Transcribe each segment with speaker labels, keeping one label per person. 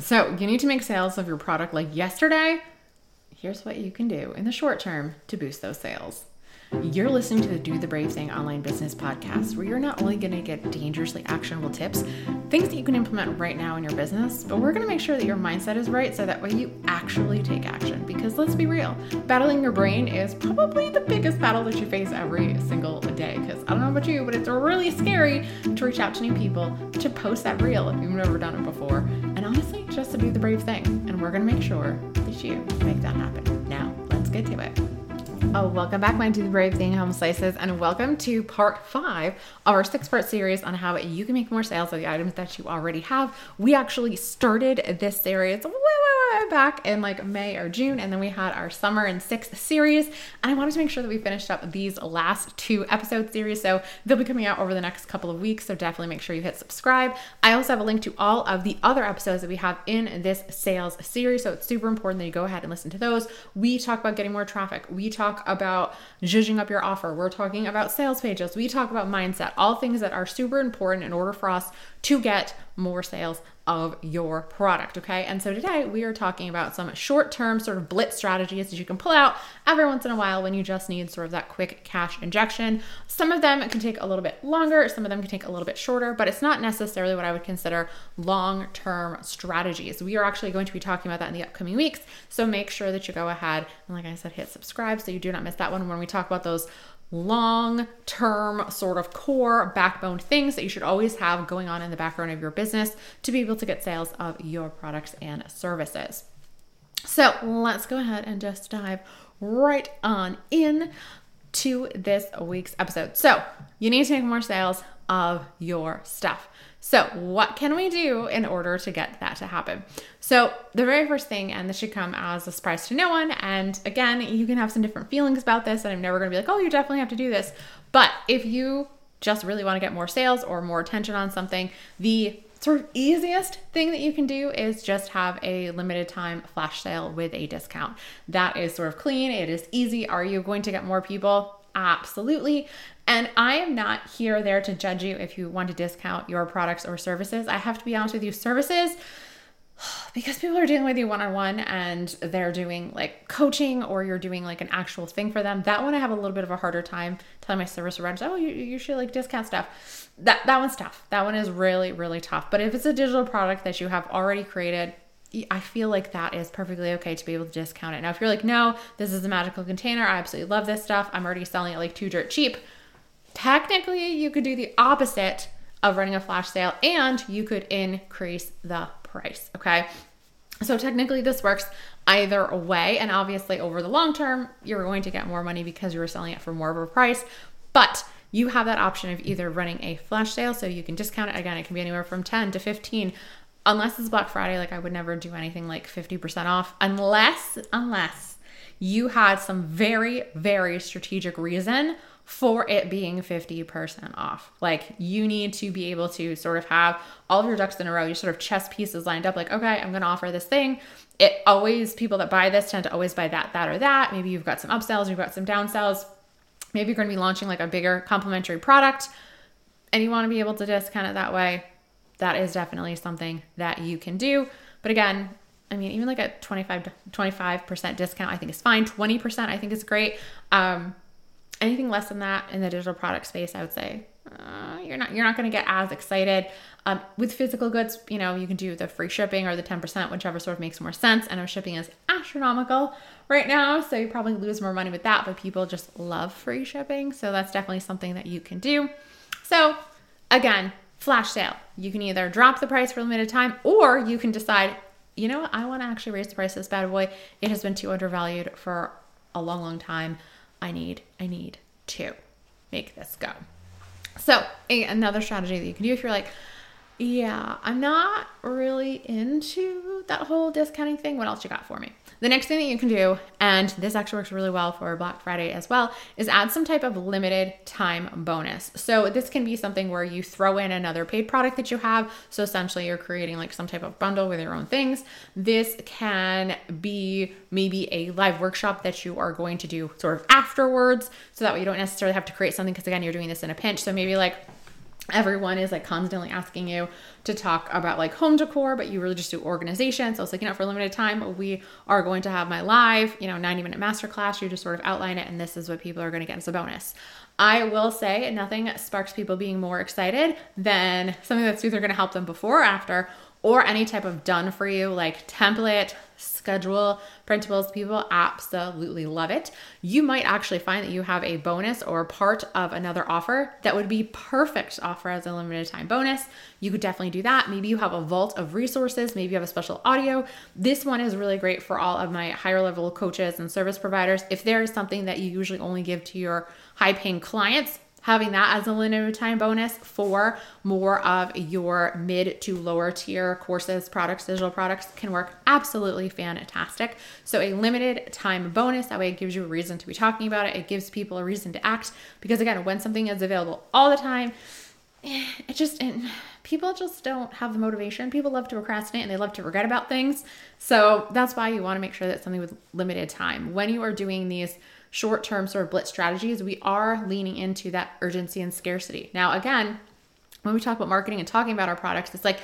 Speaker 1: So, you need to make sales of your product like yesterday. Here's what you can do in the short term to boost those sales. You're listening to the Do the Brave Thing online business podcast, where you're not only going to get dangerously actionable tips, things that you can implement right now in your business, but we're going to make sure that your mindset is right so that way you actually take action. Because let's be real, battling your brain is probably the biggest battle that you face every single day. Because I don't know about you, but it's really scary to reach out to new people, to post that reel if you've never done it before, just to do the brave thing. And we're going to make sure that you make that happen. Now, let's get to it. Oh, welcome back, my Do the Brave Thing Home Slices, and welcome to part five of our six part series on how you can make more sales of the items that you already have. We actually started this series back in like May or June, and then we had our summer and sixth series. And I wanted to make sure that we finished up these last two episode series, so they'll be coming out over the next couple of weeks. So definitely make sure you hit subscribe. I also have a link to all of the other episodes that we have in this sales series, so it's super important that you go ahead and listen to those. We talk about getting more traffic. We talk about zhuzhing up your offer. We're talking about sales pages. We talk about mindset, all things that are super important in order for us to get more sales of your product. Okay. And so today we are talking about some short term sort of blitz strategies that you can pull out every once in a while when you just need sort of that quick cash injection. Some of them can take a little bit longer, some of them can take a little bit shorter, but it's not necessarily what I would consider long term strategies. We are actually going to be talking about that in the upcoming weeks. So make sure that you go ahead and, like I said, hit subscribe so you do not miss that one when we talk about those long term sort of core backbone things that you should always have going on in the background of your business to be able to get sales of your products and services. So let's go ahead and just dive right on in to this week's episode. So you need to make more sales of your stuff. So, what can we do in order to get that to happen? So, the very first thing, and this should come as a surprise to no one, and again, you can have some different feelings about this, and I'm never gonna be like, oh, you definitely have to do this. But if you just really wanna get more sales or more attention on something, the sort of easiest thing that you can do is just have a limited time flash sale with a discount. That is sort of clean, it is easy. Are you going to get more people? Absolutely. And I am not here there to judge you if you want to discount your products or services. I have to be honest with you, services, because people are dealing with you one on one and they're doing like coaching or you're doing like an actual thing for them. That one I have a little bit of a harder time telling my service providers, oh, you, you should like discount stuff. That that one's tough. That one is really really tough. But if it's a digital product that you have already created, I feel like that is perfectly okay to be able to discount it. Now, if you're like, no, this is a magical container, I absolutely love this stuff, I'm already selling it like two dirt cheap, technically you could do the opposite of running a flash sale and you could increase the price. Okay. So technically this works either way. And obviously over the long term, you're going to get more money because you're selling it for more of a price. But you have that option of either running a flash sale so you can discount it. Again, it can be anywhere from 10 to 15 unless it's Black Friday, like I would never do anything like 50% off unless unless you had some very very strategic reason for it being 50% off. Like you need to be able to sort of have all of your ducks in a row, your sort of chess pieces lined up like, okay, I'm going to offer this thing. It always people that buy this tend to always buy that that or that. Maybe you've got some upsells, you've got some downsells. Maybe you're going to be launching like a bigger complementary product and you want to be able to discount it that way. That is definitely something that you can do. But again, I mean, even like a 25 25% discount I think is fine. 20% I think is great. Um anything less than that in the digital product space, I would say uh, you're not you're not going to get as excited. Um, with physical goods, you know, you can do the free shipping or the 10%, whichever sort of makes more sense. And our shipping is astronomical right now, so you probably lose more money with that, but people just love free shipping. So that's definitely something that you can do. So again, flash sale. You can either drop the price for a limited time or you can decide, you know what, I want to actually raise the price of this bad boy. It has been too undervalued for a long, long time. I need, I need to make this go. So, another strategy that you can do if you're like, yeah, I'm not really into that whole discounting thing. What else you got for me? The next thing that you can do, and this actually works really well for Black Friday as well, is add some type of limited time bonus. So this can be something where you throw in another paid product that you have. So essentially, you're creating like some type of bundle with your own things. This can be maybe a live workshop that you are going to do sort of afterwards. So that way you don't necessarily have to create something because again, you're doing this in a pinch. So maybe like everyone is like constantly asking you to talk about like home decor, but you really just do organization. So it's like, you know, for a limited time, we are going to have my live, you know, 90 minute masterclass. You just sort of outline it, and this is what people are going to get as a bonus. I will say nothing sparks people being more excited than something that's either going to help them before or after, or any type of done for you like template, schedule, printables. People absolutely love it. You might actually find that you have a bonus or part of another offer that would be perfect offer as a limited time bonus. You could definitely do that. Maybe you have a vault of resources, maybe you have a special audio. This one is really great for all of my higher level coaches and service providers. If there is something that you usually only give to your high paying clients, having that as a limited time bonus for more of your mid to lower tier courses, products, digital products can work absolutely fantastic. So, a limited time bonus that way it gives you a reason to be talking about it, it gives people a reason to act because, again, when something is available all the time, eh, it just it, people just don't have the motivation. People love to procrastinate and they love to forget about things. So that's why you want to make sure that something with limited time. When you are doing these short term sort of blitz strategies, we are leaning into that urgency and scarcity. Now, again, when we talk about marketing and talking about our products, it's like,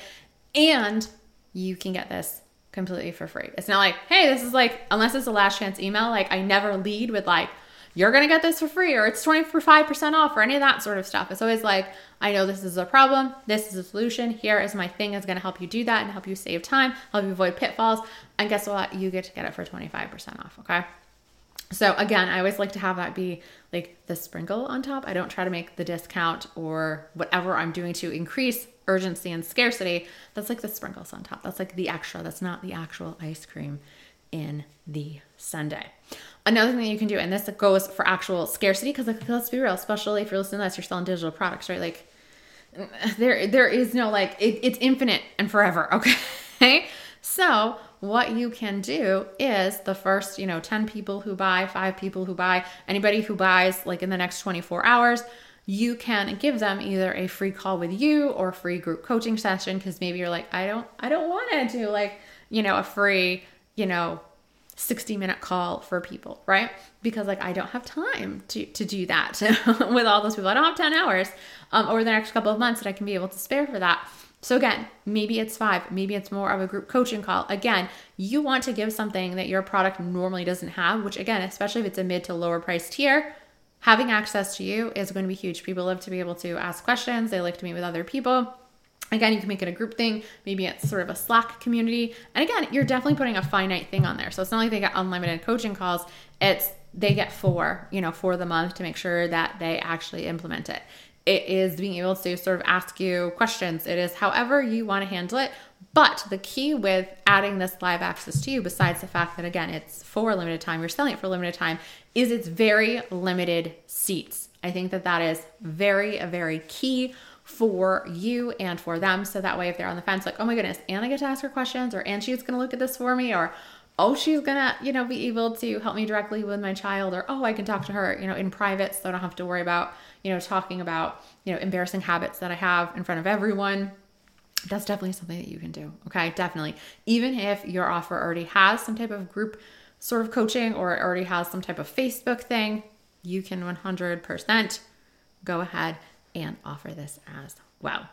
Speaker 1: and you can get this completely for free. It's not like, hey, this is like, unless it's a last chance email, like I never lead with like, you're to get this for free or it's 25% off or any of that sort of stuff. It's always like, I know this is a problem. This is a solution. Here is my thing that's to help you do that and help you save time, help you avoid pitfalls. And guess what? You get to get it for 25% off. Okay. So again, I always like to have that be like the sprinkle on top. I don't try to make the discount or whatever I'm doing to increase urgency and scarcity. That's like the sprinkles on top. That's like the extra. That's not the actual ice cream in the sundae. Another thing that you can do, and this goes for actual scarcity, because like, let's be real, especially if you're listening to this, you're selling digital products, right? Like there there is no like it, it's infinite and forever. Okay. So what you can do is the first, you know, 10 people who buy, five people who buy, anybody who buys like in the next 24 hours, you can give them either a free call with you or free group coaching session because maybe you're like, I don't, I don't want to do like, you know, a free, you know, 60 minute call for people, right? Because like I don't have time to to do that with all those people. I don't have 10 hours um, over the next couple of months that I can be able to spare for that. So, again, maybe it's five, maybe it's more of a group coaching call. Again, you want to give something that your product normally doesn't have, which, again, especially if it's a mid to lower price tier, having access to you is going to be huge. People love to be able to ask questions, they like to meet with other people. Again, you can make it a group thing. Maybe it's sort of a Slack community. And again, you're definitely putting a finite thing on there. So it's not like they get unlimited coaching calls. It's they get four, you know, for the month to make sure that they actually implement it. It is being able to sort of ask you questions. It is however you want to handle it. But the key with adding this live access to you, besides the fact that again it's for a limited time, you're selling it for a limited time, is it's very limited seats. I think that that is very, very key for you and for them. So that way, if they're on the fence, like, oh my goodness, and I get to ask her questions, or and she's gonna look at this for me, or oh, she's gonna, you know, be able to help me directly with my child, or oh, I can talk to her, you know, in private, so I don't have to worry about you know, talking about, you know, embarrassing habits that I have in front of everyone. That's definitely something that you can do. Okay. Definitely. Even if your offer already has some type of group sort of coaching or it already has some type of Facebook thing, you can 100% go ahead and offer this as well.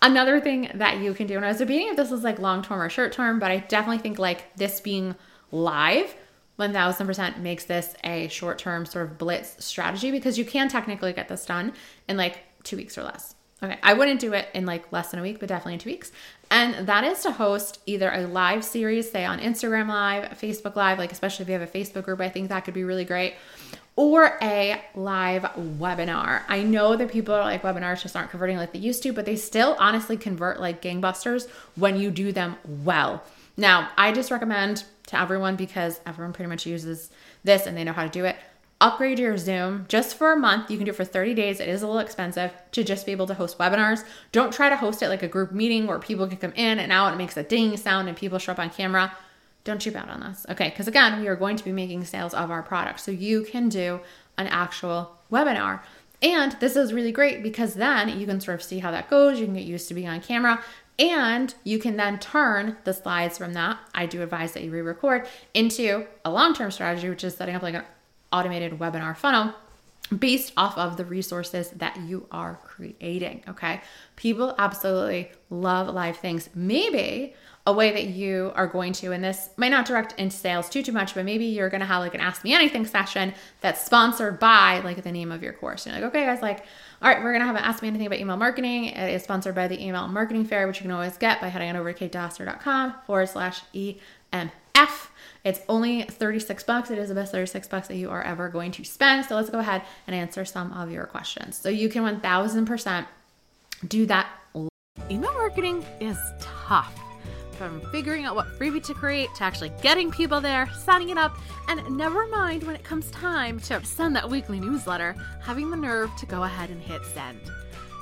Speaker 1: Another thing that you can do, and I was debating if this is like long term or short term, but I definitely think like this being live 1000% makes this a short term sort of blitz strategy because you can technically get this done in like two weeks or less. Okay, I wouldn't do it in like less than a week, but definitely in two weeks. And that is to host either a live series, say on Instagram Live, Facebook Live, like especially if you have a Facebook group, I think that could be really great, or a live webinar. I know that people are like webinars just aren't converting like they used to, but they still honestly convert like gangbusters when you do them well. Now, I just recommend to everyone because everyone pretty much uses this and they know how to do it. Upgrade your Zoom just for a month. You can do it for 30 days. It is a little expensive to just be able to host webinars. Don't try to host it like a group meeting where people can come in and out and it makes a ding sound and people show up on camera. Don't cheap out on this. Okay, because again, we are going to be making sales of our product. So you can do an actual webinar. And this is really great because then you can sort of see how that goes. You can get used to being on camera. And you can then turn the slides from that. I do advise that you re record into a long term strategy, which is setting up like an automated webinar funnel based off of the resources that you are creating. Okay. People absolutely love live things. Maybe a way that you are going to, and this might not direct into sales too too much, but maybe you're gonna have like an ask me anything session that's sponsored by like the name of your course. You're like, okay, guys, like, all right, we're gonna have an ask me anything about email marketing. It is sponsored by the email marketing fair, which you can always get by heading on over to katedoster.com forward slash EMF. It's only 36 bucks. It is the best 36 bucks that you are ever going to spend. So let's go ahead and answer some of your questions. So you can 1000% do that.
Speaker 2: Email marketing is tough from figuring out what freebie to create to actually getting people there, signing it up, and never mind when it comes time to send that weekly newsletter, having the nerve to go ahead and hit send.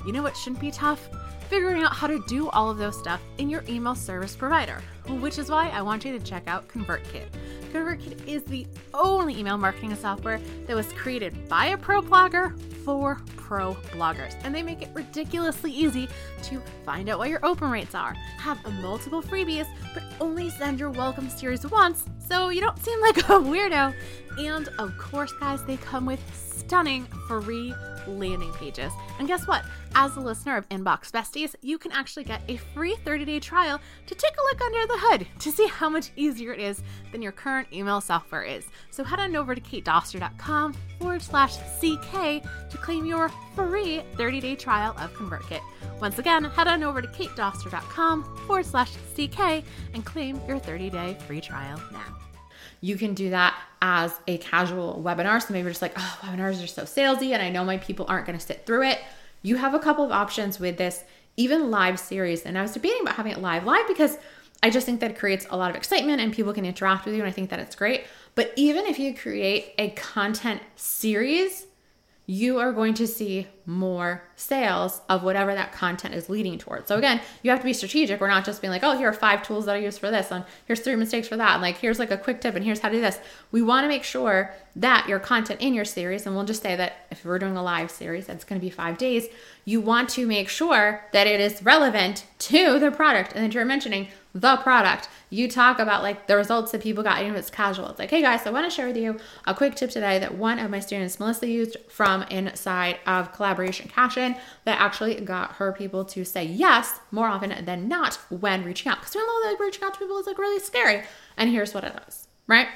Speaker 2: You know what shouldn't be tough? Figuring out how to do all of those stuff in your email service provider, which is why I want you to check out ConvertKit. ConvertKit is the only email marketing software that was created by a pro blogger for pro bloggers. And they make it ridiculously easy to find out what your open rates are, have multiple freebies, but only send your welcome series once so you don't seem like a weirdo. And of course, guys, they come with stunning free landing pages. And guess what? As a listener of Inbox Besties, you can actually get a free 30 day trial to take a look under the hood to see how much easier it is than your current email software is. So head on over to katedoster.com forward slash CK to claim your free 30 day trial of ConvertKit. Once again, head on over to katedoster.com forward slash CK and claim your 30 day free trial now.
Speaker 1: You can do that as a casual webinar. So maybe you're just like, oh, webinars are so salesy and I know my people aren't going to sit through it. You have a couple of options with this, even live series. And I was debating about having it live, live because I just think that creates a lot of excitement and people can interact with you. And I think that it's great. But even if you create a content series, you are going to see more sales of whatever that content is leading towards. So again, you have to be strategic. We're not just being like, oh, here are five tools that I use for this, and here's three mistakes for that, and like here's like a quick tip, and here's how to do this. We want to make sure that your content in your series, and we'll just say that if we're doing a live series, that's going to be five days. You want to make sure that it is relevant to the product, and that you're mentioning the product. You talk about like the results that people got, even if it's casual. It's like, hey guys, I want to share with you a quick tip today that one of my students, Melissa, used from inside of Collaboration Cash In that actually got her people to say yes more often than not when reaching out. Because we know that reaching out to people is like really scary. And here's what it is, right?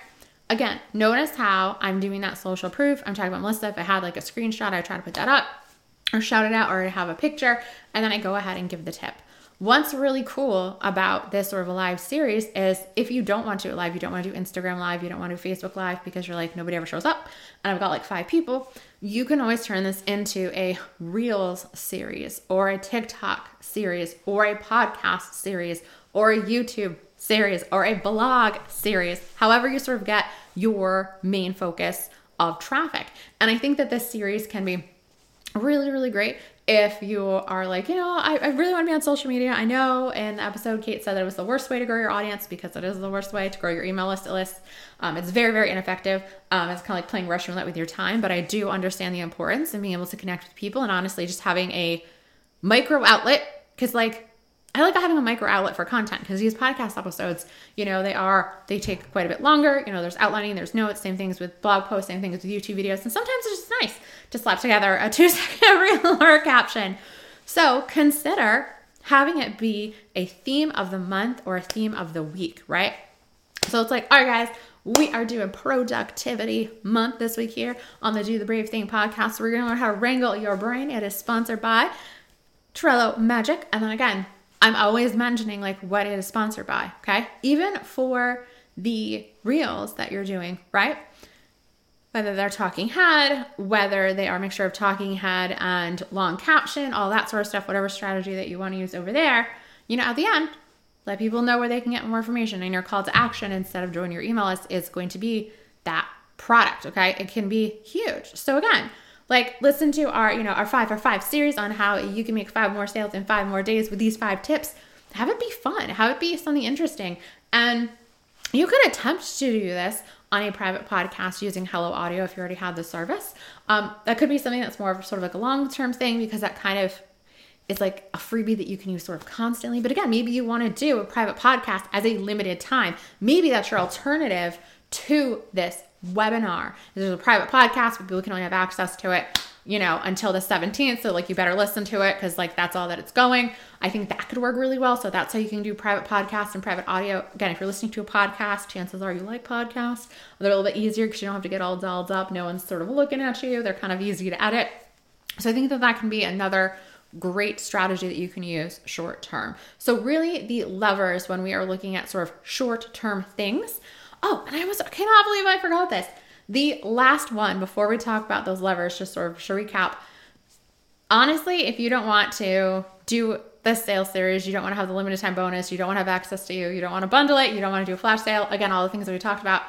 Speaker 1: Again, notice how I'm doing that social proof. I'm talking about Melissa. If I had like a screenshot, I try to put that up or shout it out or I have a picture, and then I go ahead and give the tip. What's really cool about this sort of a live series is if you don't want to do it live, you don't want to do Instagram live, you don't want to do Facebook live because you're like, nobody ever shows up, and I've got like five people, you can always turn this into a Reels series or a TikTok series or a podcast series or a YouTube series or a blog series, however, you sort of get your main focus of traffic. And I think that this series can be really, really great if you are like, you know, I, I, really want to be on social media. I know in the episode, Kate said that it was the worst way to grow your audience because it is the worst way to grow your email list. list. Um, it's very, very ineffective. Um, it's kind of like playing Russian roulette with your time, but I do understand the importance and being able to connect with people and honestly just having a micro outlet because, like, I like having a micro outlet for content because these podcast episodes, you know, they are, they take quite a bit longer. You know, there's outlining, there's notes, same things with blog posts, same things with YouTube videos. And sometimes it's just nice to slap together a two second reel or caption. So consider having it be a theme of the month or a theme of the week, right? So it's like, all right, guys, we are doing productivity month this week here on the Do the Brave Thing podcast. We're going to learn how to wrangle your brain. It is sponsored by Trello Magic. And then again, I'm always mentioning like what it is sponsored by, okay? Even for the reels that you're doing, right? Whether they're talking head, whether they are a mixture of talking head and long caption, all that sort of stuff, whatever strategy that you want to use over there, you know, at the end, let people know where they can get more information. And your call to action instead of join your email list is going to be that product, okay? It can be huge. So again, like listen to our, you know, our five for five series on how you can make five more sales in five more days with these five tips. Have it be fun. Have it be something interesting. And you could attempt to do this on a private podcast using Hello Audio if you already have the service. Um, that could be something that's more of sort of like a long term thing because that kind of is like a freebie that you can use sort of constantly. But again, maybe you want to do a private podcast as a limited time. Maybe that's your alternative to this webinar. This is a private podcast, but people can only have access to it, you know, until the 17th. So like you better listen to it because like that's all that it's going. I think that could work really well. So that's how you can do private podcasts and private audio. Again, if you're listening to a podcast, chances are you like podcasts. They're a little bit easier because you don't have to get all dolled up. No one's sort of looking at you. They're kind of easy to edit. So I think that that can be another great strategy that you can use short term. So really the levers when we are looking at sort of short term things. Oh, and I I cannot believe I forgot this. The last one before we talk about those levers, just sort of to recap. Honestly, if you don't want to do the sales series, you don't want to have the limited time bonus, you don't want to have access to you, you don't want to bundle it, you don't want to do a flash sale, again, all the things that we talked about,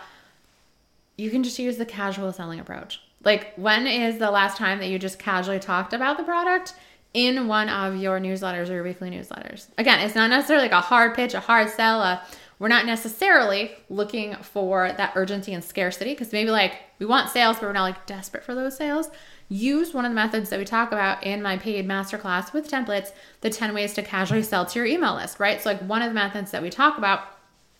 Speaker 1: you can just use the casual selling approach. Like, when is the last time that you just casually talked about the product in one of your newsletters or your weekly newsletters? Again, it's not necessarily like a hard pitch, a hard sell, a we're not necessarily looking for that urgency and scarcity because maybe like we want sales, but we're not like desperate for those sales. Use one of the methods that we talk about in my paid masterclass with templates, the 10 ways to casually sell to your email list, right? So, like one of the methods that we talk about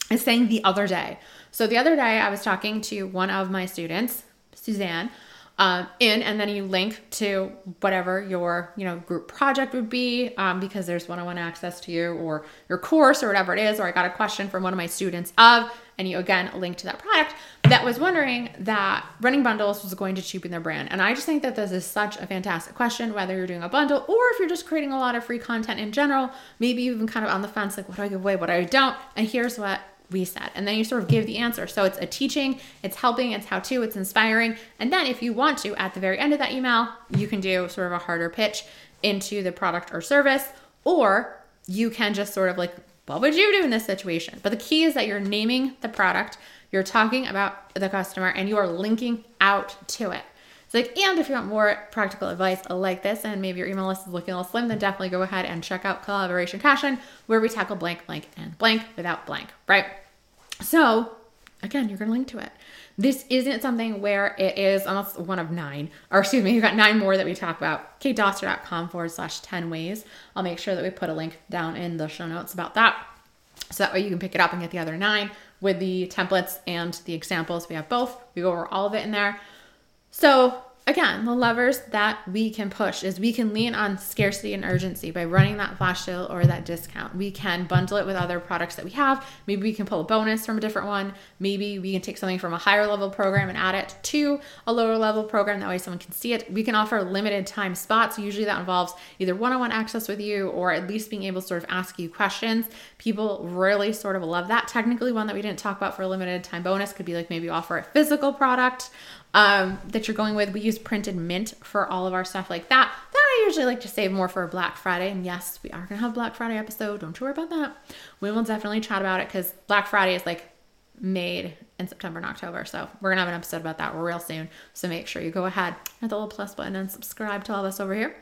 Speaker 1: is saying the other day. So, the other day I was talking to one of my students, Suzanne, um, in, and then you link to whatever your you know group project would be um, because there's one-on-one access to you or your course or whatever it is. Or I got a question from one of my students of, and you again link to that product that was wondering that running bundles was going to cheapen their brand. And I just think that this is such a fantastic question, whether you're doing a bundle or if you're just creating a lot of free content in general. Maybe been kind of on the fence, like what do I give away, what do I don't. And here's what said. And then you sort of give the answer. So it's a teaching, it's helping, it's how to, it's inspiring. And then if you want to, at the very end of that email, you can do sort of a harder pitch into the product or service, or you can just sort of like, what would you do in this situation? But the key is that you're naming the product, you're talking about the customer, and you are linking out to it. Like, and if you want more practical advice like this, and maybe your email list is looking a little slim, then definitely go ahead and check out Collaboration Cash where we tackle blank, blank, and blank without blank, right? So, again, you're going to link to it. This isn't something where it is almost one of nine, or excuse me, you've got nine more that we talk about. katedoster.com forward slash 10 ways. I'll make sure that we put a link down in the show notes about that. So that way you can pick it up and get the other nine with the templates and the examples. We have both. We go over all of it in there. So again, the levers that we can push is we can lean on scarcity and urgency by running that flash sale or that discount. We can bundle it with other products that we have. Maybe we can pull a bonus from a different one. Maybe we can take something from a higher level program and add it to a lower level program. That way someone can see it. We can offer limited time spots. Usually that involves either one on one access with you or at least being able to sort of ask you questions. People really sort of love that. Technically, one that we didn't talk about for a limited time bonus could be like maybe offer a physical product um, that you're going with. We use Printed Mint for all of our stuff like that. That I usually like to save more for Black Friday. And yes, we are going to have a Black Friday episode. Don't you worry about that. We will definitely chat about it because Black Friday is like made in September and October. So we're going to have an episode about that real soon. So make sure you go ahead, hit the little plus button and subscribe to all of us over here.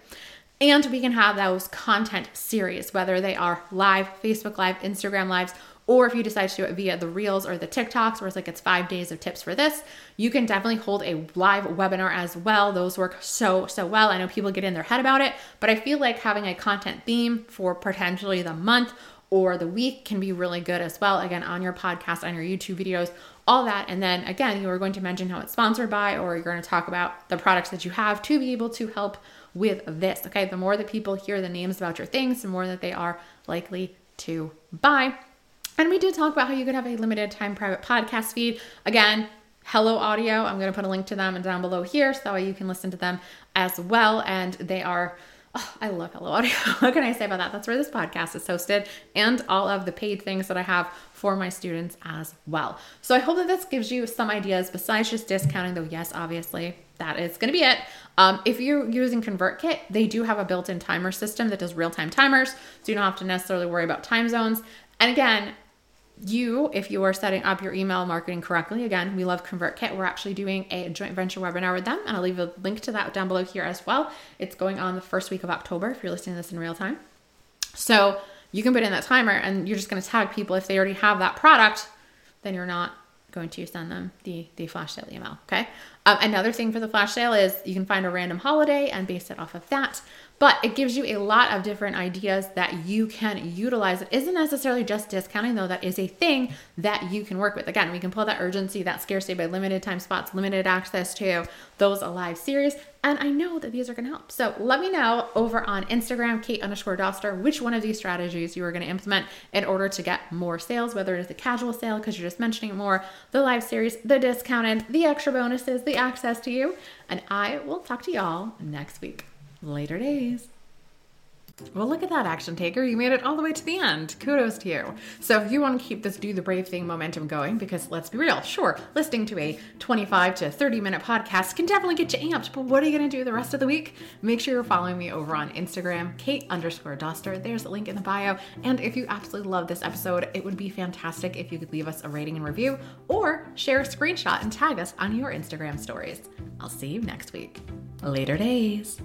Speaker 1: And we can have those content series, whether they are live, Facebook Live, Instagram Lives, or if you decide to do it via the Reels or the TikToks, where it's like it's five days of tips for this, you can definitely hold a live webinar as well. Those work so, so well. I know people get in their head about it, but I feel like having a content theme for potentially the month or the week can be really good as well. Again, on your podcast, on your YouTube videos, all that. And then again, you are going to mention how it's sponsored by, or you're going to talk about the products that you have to be able to help with this. Okay. The more that people hear the names about your things, the more that they are likely to buy. And we did talk about how you could have a limited time private podcast feed. Again, Hello Audio. I'm going to put a link to them down below here so that way you can listen to them as well. And they are, oh, I love Hello Audio. what can I say about that? That's where this podcast is hosted and all of the paid things that I have for my students as well. So I hope that this gives you some ideas besides just discounting, though, yes, obviously, that is going to be it. Um, if you're using ConvertKit, they do have a built in timer system that does real time timers. So you don't have to necessarily worry about time zones. And again, you, if you are setting up your email marketing correctly, again, we love ConvertKit. We're actually doing a joint venture webinar with them, and I'll leave a link to that down below here as well. It's going on the first week of October if you're listening to this in real time. So you can put in that timer, and you're just going to tag people if they already have that product, then you're not going to send them the the flash sale email. Okay. Um, another thing for the flash sale is you can find a random holiday and base it off of that. But it gives you a lot of different ideas that you can utilize. It isn't necessarily just discounting, though, that is a thing that you can work with. Again, we can pull that urgency, that scarcity by limited time spots, limited access to those alive series. And I know that these are to help. So let me know over on Instagram, Kate underscore Doster, which one of these strategies you are to implement in order to get more sales, whether it is the casual sale, because you're just mentioning it more, the live series, the discounted, the extra bonuses, the access to you. And I will talk to y'all next week. Later days. Well, look at that action taker. You made it all the way to the end. Kudos to you. So, if you want to keep this do the brave thing momentum going, because let's be real, sure, listening to a 25 to 30 minute podcast can definitely get you amped, but what are you going to do the rest of the week? Make sure you're following me over on Instagram, Kate underscore Doster. There's a link in the bio. And if you absolutely love this episode, it would be fantastic if you could leave us a rating and review or share a screenshot and tag us on your Instagram stories. I'll see you next week. Later days.